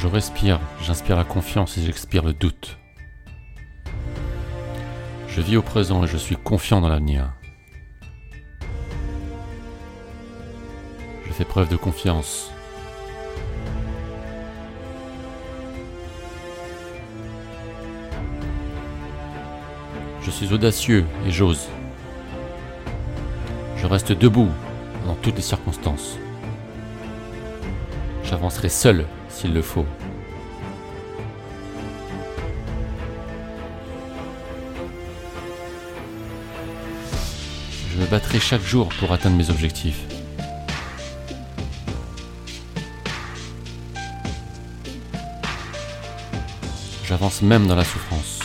je respire, j'inspire la confiance et j'expire le doute. Je vis au présent et je suis confiant dans l'avenir. Je fais preuve de confiance. Je suis audacieux et j'ose. Je reste debout dans toutes les circonstances. J'avancerai seul s'il le faut. Je me battrai chaque jour pour atteindre mes objectifs. J'avance même dans la souffrance.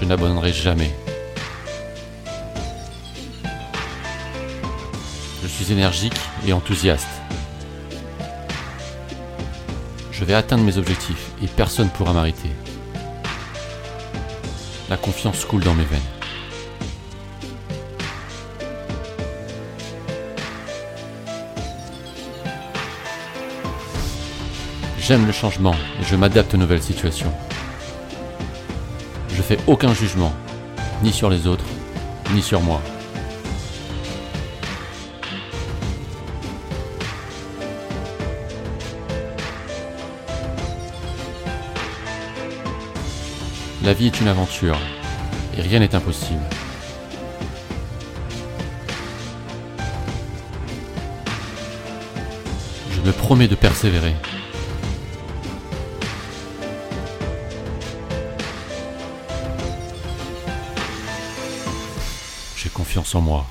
Je n'abandonnerai jamais. Je suis énergique et enthousiaste. Je vais atteindre mes objectifs et personne ne pourra m'arrêter. La confiance coule dans mes veines. J'aime le changement et je m'adapte aux nouvelles situations. Je fais aucun jugement, ni sur les autres, ni sur moi. La vie est une aventure et rien n'est impossible. Je me promets de persévérer. J'ai confiance en moi.